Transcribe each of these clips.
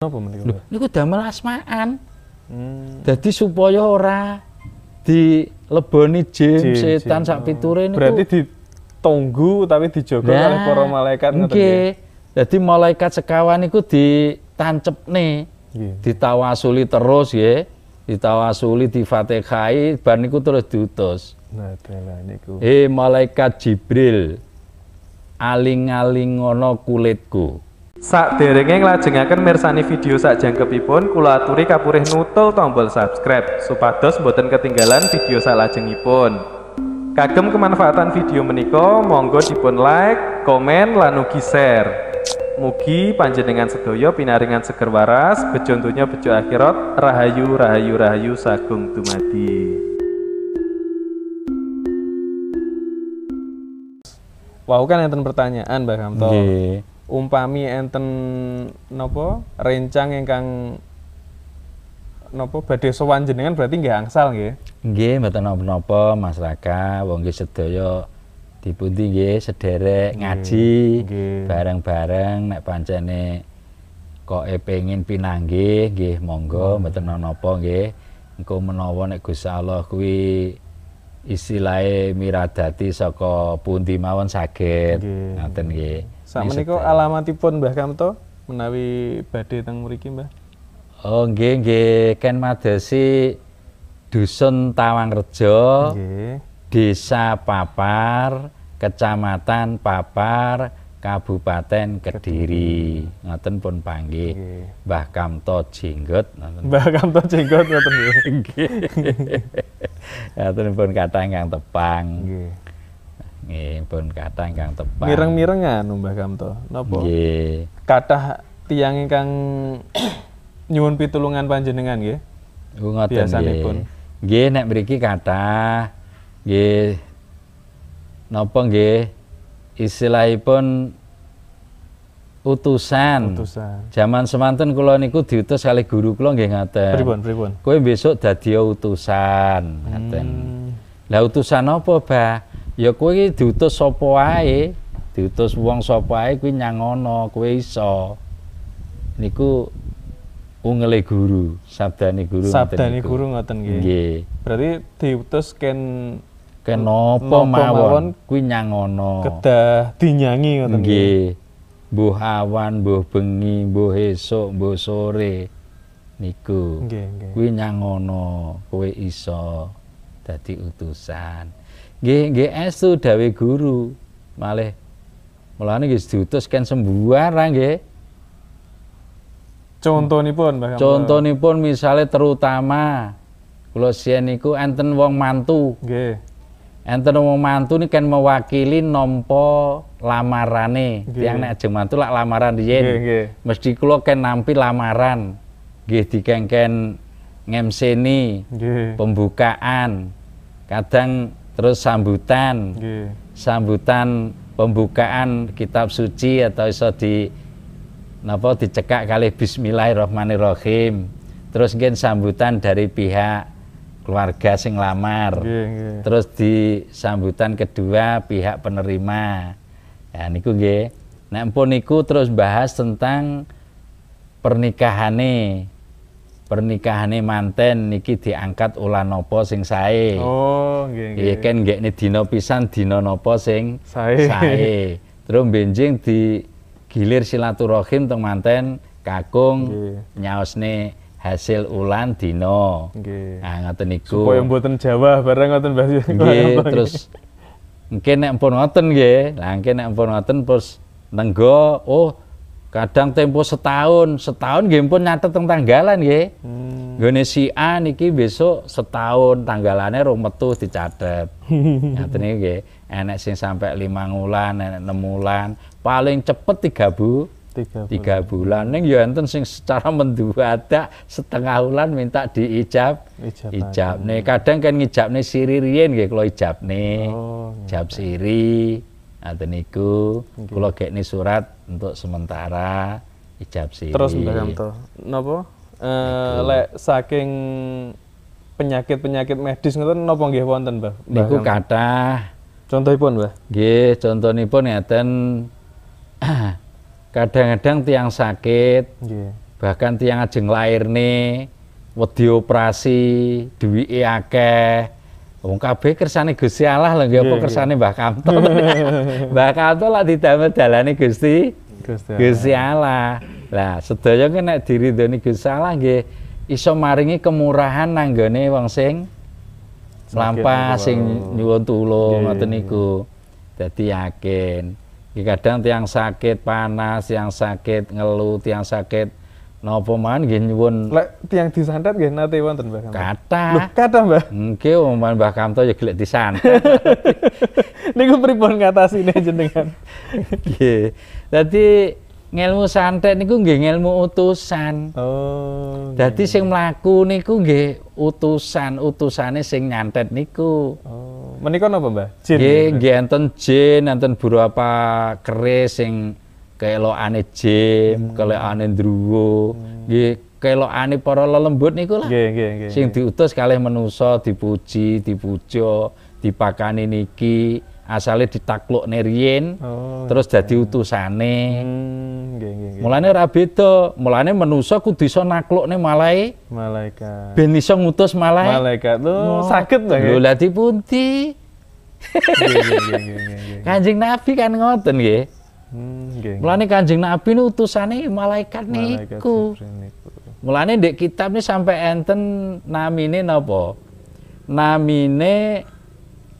Apa menika? Lho, niku damel asmaan. Hmm. Jadi supaya ora dileboni jin, setan sak piture niku. Berarti ditunggu tapi dijaga Lah, oleh para malaikat ngoten nggih. Jadi malaikat sekawan niku ditancepne, Nggih. ditawasuli terus ya. Ditawasuli difatihai bar niku terus diutus. Nah, niku. Eh malaikat Jibril, aling-aling ngono kulitku. Sak derenge nglajengaken mirsani video sak jangkepipun kula aturi kapurih nutul tombol subscribe supados boten ketinggalan video salajengipun. Kagem kemanfaatan video menika monggo dipun like, komen lan ugi share. Mugi panjenengan sedaya pinaringan seger waras, bejo donya bejo akhirat, rahayu rahayu rahayu sagung dumadi. Wau kan enten pertanyaan Mbak Kamto. Nggih. Umpami enten nopo rencang ingkang nopo badhe sowan jenengan berarti nggih angsal nggih. Nggih, mboten napa-napa Mas Raka, wong nggih sedaya dipundi nggih sederek ngaji nggih. bareng-bareng nek pancene kok e pengin pinanggih nggih monggo mboten napa nggih. Engko menawa nek Gusti Allah kuwi istilahé miradati saka pundi mawon saged. Ngoten nggih. Sak menika alamatipun Mbah Kamto menawi badhe teng mriki Mbah. Oh nggih nggih ken madesi Dusun Tawangrejo. Nggih. Desa Papar, Kecamatan Papar, Kabupaten Kediri. Ngoten pun panggih. Nggih. Mbah Kamto Jenggot ngoten. Mbah Kamto jenggot ngoten nggih. Ngoten pun kata ingkang tepang. Nggih. Nggih, pun kata ingkang tepang. Mireng-mireng anu Mbah Kamto. Napa? Nggih. Kathah tiyang ingkang nyuwun pitulungan panjenengan nggih. Oh, Ngoten Biasanipun. nggih. Nek mriki kathah nggih napa nggih istilahipun utusan. Utusan. Zaman semanten kula niku diutus kali guru kula nggih ngaten. Pripun pripun? Kowe besok dadi utusan ngaten. Hmm. Lah utusan apa, Bah? Ya kowe iki diutus sapa wae. Diutus wong sapa wae kuwi nyangono, kowe iso. Niku ungele guru, sabdane guru. Sabdane guru ngoten nggih. Nggih. Berarti diutus ken Kenapa Napa mawon kuwi nyangono. kedah dinyangi ngoten nggih. Mbuh awan, mbuh bengi, mbuh esuk, mbuh sore. Niku. Kuwi nyangono, kowe iso dadi utusan. Nggih, nggih estu dawe guru. Malih mulane nggih diutus kan sembuara nggih. Contonipun Mbah. Contonipun misalnya terutama kula siyen niku enten wong mantu. Nggih. Enten wong mantu ini kan mewakili nompo lamarane. Tiang nek ajeng mantu lak lamaran riyen. Nggih, nggih. Mesti kula kan nampi lamaran. Nggih dikengken ngemseni Nggih. pembukaan. Kadang terus sambutan. Nggih. Sambutan pembukaan kitab suci atau iso di napa dicekak kali bismillahirrahmanirrahim. Terus nggih sambutan dari pihak keluarga sing lamar. Nggih, nggih. Terus di sambutan kedua pihak penerima. Ya niku nggih. Nek niku terus bahas tentang pernikahane. Pernikahane manten niki diangkat ulah napa sing sae. Oh, nggih, nggih. Iya kan nggak nih dino pisan dino nopo sing Sae. sae. Terus benjing di gilir silaturahim teng manten kakung Nggih. nyaosne hasil ulan dino. Nggih. Nah ngoten niku. Supaya mboten Jawa bareng ngoten Mbah. Nggih, terus mungkin nek pun ngoten nggih. Lah mungkin nek pun ngoten terus nenggo oh kadang tempo setahun, setahun nggih pun nyatet teng tanggalan nggih. Hmm. Gone si A niki besok setahun tanggalane rong metu dicatet. Ngaten iki nggih. Enek sing sampai lima enek enam wulan, paling cepet tiga bu, Tiga. tiga bulan. Ya enten sing secara menduadak setengah wulan minta diijab, Ijab. ijab nih. Kadang kan ngijabne siri riyen nggih kula ijabne. Oh, nggih. Ijab siri. Ngaten niku. Kula gekne surat untuk sementara ijab siri. Terus Mbah Kamto, napa? Eh lek saking penyakit-penyakit medis ngoten napa nggih wonten, Mbah? Mbah Niku Kamto? kathah Contohipun, Mbah. Nggih, contonipun ngeten kadang-kadang tiang sakit Nggih. bahkan tiang ajeng lairne wedi operasi duwike akeh Wong kabeh kersane Gusti Allah lho nggih apa Nggih, kersane Mbah Kamto. Mbah Kamto lak didamel dalane Gusti Gusti Allah. Lah sedaya ki nek diridhoni Gusti Allah nggih iso maringi kemurahan nanggone wong sing mlampah sing nyuwun tulung Nggih, ngoten niku. Dadi yakin. Kadang tiang sakit panas, tiang sakit ngeluh, tiang sakit napa man nggih nyuwun Lek tiang disantet nggih nate wonten Mbah Kamto. Loh, kathah. kata Mbah. Engke omongan Mbah Kamto ya gelek disantet. Niku pripun ngatasine jenengan? Nggih. Dadi ngelmu santet niku nggih ngelmu utusan. Oh. Dadi sing mlaku niku nggih utusan, utusane sing nyantet niku. Oh, menika napa, Mbah? Jin. Nggih, nggih enten jin, enten beberapa keris sing kelokane jim, kelokane ndruwo. Nggih, kelokane para lelembut niku lah. Nggih, nggih, nggih. Sing diutus kalih manusa dipuji, dipuja, dipakani niki, asale ditaklukne riyin, Oh. terus dadi utusane. Hmm, nggih, nggih. Mulane ora beda, mulane manusa kudu iso naklukne malahe Malaikat. ben iso ngutus malahe. Malaikat lu Oh, sakit Mbah. Lho nggih? lah dipundi? Kanjeng Nabi kan ngoten nggih. Hmm. Mulane Kanjeng Nabi ini utusane malaikat Malaikat niku. Mulane ndek kitab ini sampai enten namine napa? Namine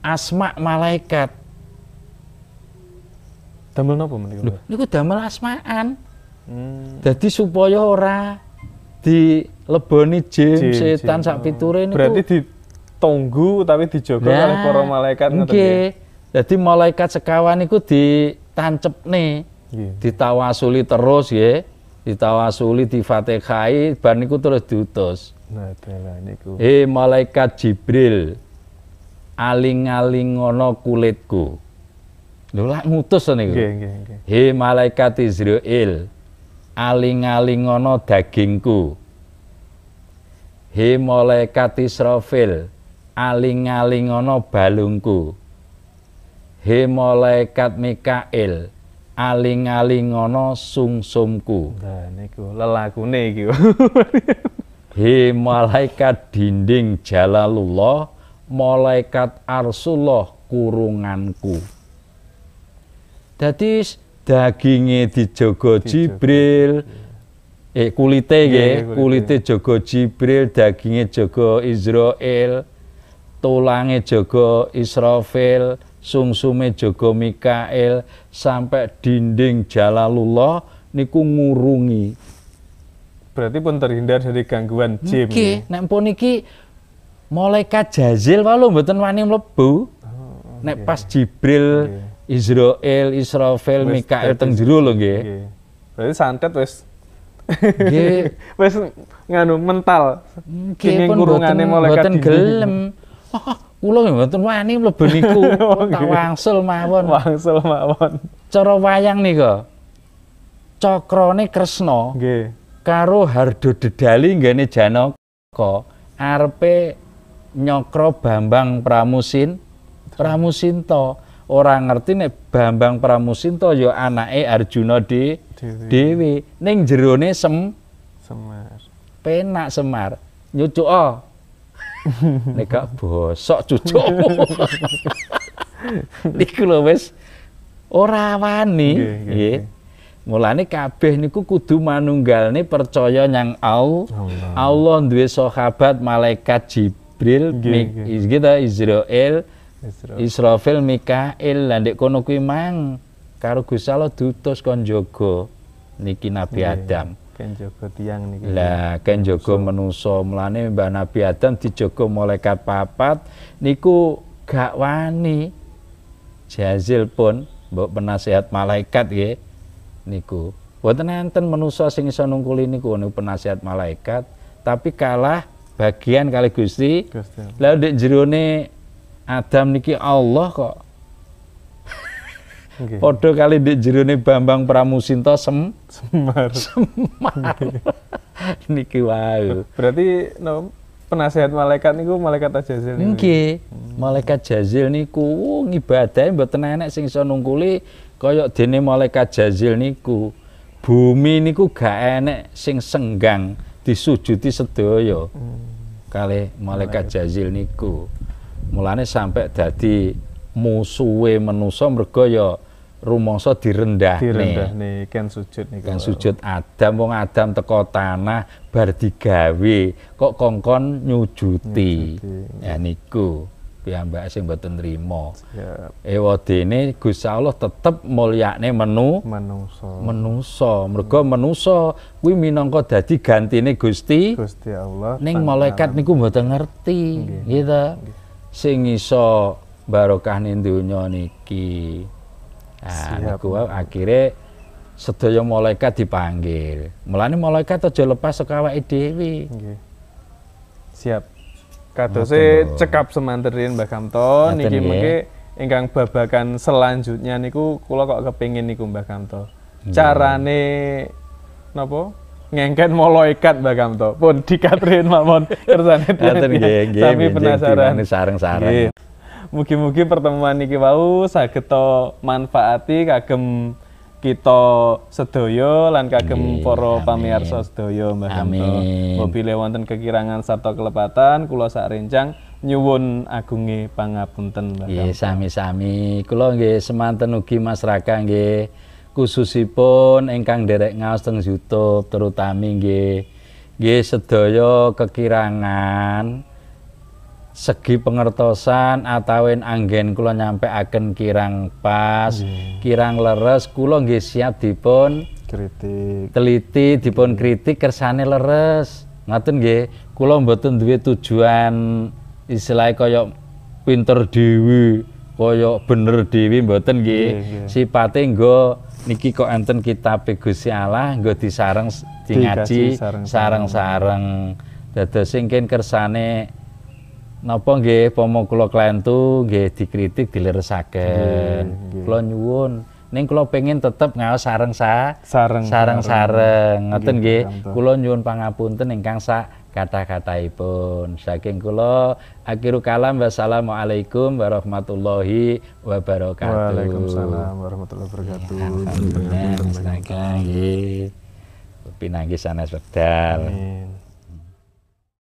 asma malaikat. Damel napa? Lho, Mbah? niku damel asmaan. Hmm. Dadi supaya ora dileboni jin, Jin, setan sak piture niku. Berarti ditunggu tapi dijaga Lah, oleh para malaikat ngoten nggih. Dadi malaikat sekawan niku ditancepne, Nggih. ditawasuli terus ya. Ditawasuli difatihai bar niku terus diutus. Nah, niku. Hei malaikat Jibril, aling-alingono kulitku. Lho lak ngutus niku. Nggih, nggih, nggih. Hei malaikat Israel, aling-alingono dagingku. Hei malaikat Israfil, aling-alingono balungku. Hei malaikat Mikail, aling-alingono sungsumku. Nah, niku lelakune iki. Hei malaikat dinding Jalalullah, malaikat Arsullah kurunganku. Dadi daginge dijaga Jibril, eh kulite Nggih, nggih, kulite. kulite jaga Jibril, daginge jaga Israel, tulange jaga Israfil, sungsume jaga Mikail, sampai dinding Jalalullah niku ngurungi. Berarti pun terhindar dari gangguan jin. Nggih, nek pun iki malaikat Jazil wae lho mboten wani mlebu. Nek pas Jibril, Nggih. Israel, Israfil, Mikael teng jero lho nggih. Berarti santet wis Nggih. wis nganu mental. Nggih pun kurungane mboten gelem. Kula mboten wani mlebu niku. Tak wangsul mawon. Wangsul mawon. Cara wayang nika. Cakrane Kresna Nggih. karo Hardo Dedali nggene Janaka arepe nyokro Bambang Pramusin Pramusinta ora ngerti nek Bambang Pramusinta ya anake Arjuna de Dewi. dhewe ning jerone sem Semar. penak Semar nyucuk oh. Nek bosok cucuk. Niku lho wis. Ora wani. Nggih, mulane kabeh niku kudu manunggalne percaya nyang Allah Allah. Allah duwe sahabat malaikat Jibril kita Israel Isra. Israfil Mikail. Lan ndek kono kuwi mang karo Gusti Allah diutus kon jaga niki Nabi. Adam Ken jaga tiang niki. lah kan jaga menungso. Mlane Mbah Nabi Adam dijaga malaikat papat. Niku gak wani. Jazil pun mbok penasehat malaikat nggih niku. Boten enten menungso sing iso nungkuli niku niku penasehat malaikat. Tapi kalah bagian kali Gusti Gusti Allah. lah ndek jerone Adam niki Allah kok Nggih. padha kali ndek jerone Bambang Pramusinta sem Semar. semar niki wae Berarti no, penasehat malaikat niku malaikat Ajazil niku. Nggih, malaikat Jazil niku ngibadahe mboten enek sing iso nungkuli kaya dene malaikat Jazil niku. bumi niku gak enek sing senggang disujuti sedaya kalih malaikat jazil niku mulane sampai dadi musuhe manusa mergo ya rumangsa direndahne. Direndah nih kan sujud nih kan sujud Adam. Wong Adam teko tanah bar digawe kok kongkon nyujuti. Nyujuti. ya niku piyambak sing mboten nrimo. Ewadene Gusti Allah tetep mulyakne menu manungso menusa mergo menusa kuwi minangka dadi gantine Gusti Gusti Allah. Ning malaikat niku mboten ngerti gitu sing iso barokah ning donya niki nah niku akhire sedaya malaikat dipanggil. Mulane malaikat aja lepas saka awake dhewe. Nggih. siap. Kadose cekap semanterin Mbah Kamto niki mengke ingkang babakan selanjutnya niku kula kok kepingin niku Mbah Kamto carane napa? Ngengken malaikat Mbah Kamto pun dikatrin mawon kersane benjing penasaran. sareng-sareng. Mugi-mugi pertemuan niki wau saged to manfaati kagem kita sedaya lan kagem para amin. pamirsa sedaya Mbah. Amin. Mobile wonten kekirangan sarta kelepatan kula sak rencang nyuwun agunge pangapunten Mbah Nggih, sami-sami. Kula nggih semanten ugi Mas Raka nggih khususipun ingkang derek ngaos teng YouTube terutami nggih nggih sedaya kekirangan segi pengertosan atawin anggen kula nyampeaken kirang pas, kirang leres kula nggih siap dipun Kritik. teliti dipun kritik kersane leres ngaten nggih kula mboten duwe tujuan istilahnya kaya pinter dhewe kaya bener dhewe mboten nggih Nggih, nggih. sipate nggo niki kok enten kitab Gusti Allah nggo disareng di ngaji sareng-sareng. dados sing kersane napa nggih pomo kula klentu nggih dikritik dileresaken. Nggih. kula nyuwun. Ning kula pengen tetep ngaos sareng sa Sareng sareng-sareng ngoten nggih. kula nyuwun pangapunten ingkang sak kata-kataipun. Saking kula akhiru kalam. Wassalamualaikum warahmatullahi wabarakatuh. Waalaikumsalam warahmatullahi wabarakatuh. alhamdulillah nggih pinanggih sanes wekdal Amin.